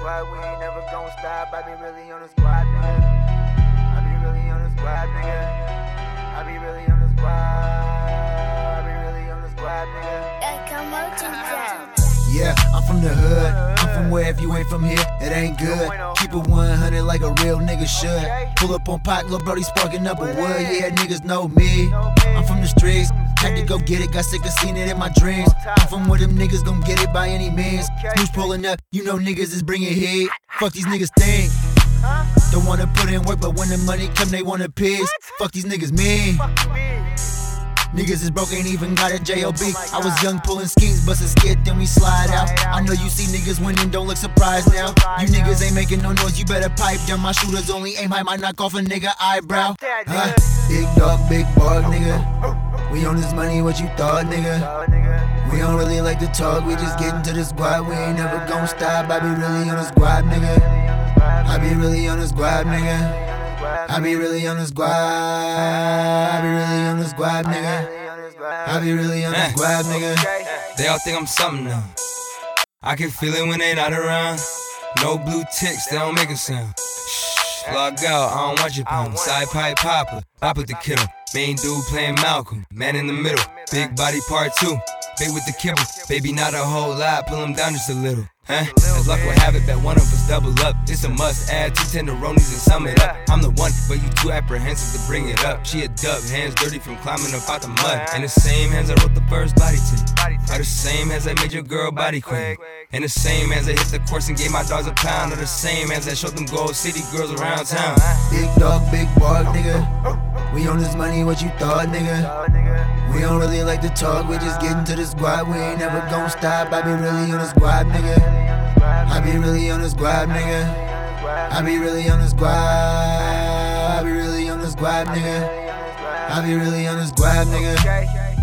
squad, we ain't never gon' stop. I be really on the squad, nigga. I be really on the squad, nigga. I be really on the squad. I be really on the squad, nigga. Yeah, I'm from the hood. I'm from where if you ain't from here, it ain't good. Keep it 100 like a real nigga should. Pull up on Pac, little Brody sparking up a wood. Yeah, niggas know me. I'm from the streets. Had to go get it, got sick of seeing it in my dreams. I'm from where them niggas gon' get it by any means. Who's pulling up? You know niggas is bringing heat. Fuck these niggas think. Don't wanna put in work, but when the money come, they wanna piss. Fuck these niggas mean. Niggas is broke, ain't even got a JOB. I was young, pulling schemes, bustin' skid, then we slide out. I know you see niggas winning, don't look surprised now. You niggas ain't making no noise, you better pipe down. My shooters only aim high, might knock off a nigga eyebrow. Huh? Big dog, big bug, nigga. We on this money, what you thought, nigga? We don't really like to talk, we just get into the squad. We ain't never gon' stop. I be really on the squad, nigga. I be really on the squad, nigga. I be really on the squad. I be really on the squad, nigga. I be really on the Eh. squad, nigga. They all think I'm something now. I can feel it when they not around. No blue ticks, they don't make a sound. Shh, log out, I don't want your pound. Side pipe popper, pop with the kiddo. Main dude playing Malcolm, man in the middle. Big body part two, big with the kibble. Baby, not a whole lot, pull him down just a little. Huh? Luck will have it that one of us double up. It's a must add two tenderonis and sum it up. I'm the one, but you too apprehensive to bring it up. She a dub, hands dirty from climbing up out the mud. And the same hands I wrote the first body to. Are the same as I made your girl body queen. And the same as I hit the course and gave my dogs a pound. Are the same as I showed them gold city girls around town. Big dog, big bug, nigga. We on this money, what you thought, nigga? We don't really like to talk, we just get into the squad. We ain't never gon' stop. I be really on the squad, nigga. I be really on the squad, nigga. I be really on the squad. I be really on the squad, nigga. I be really on the squad, nigga.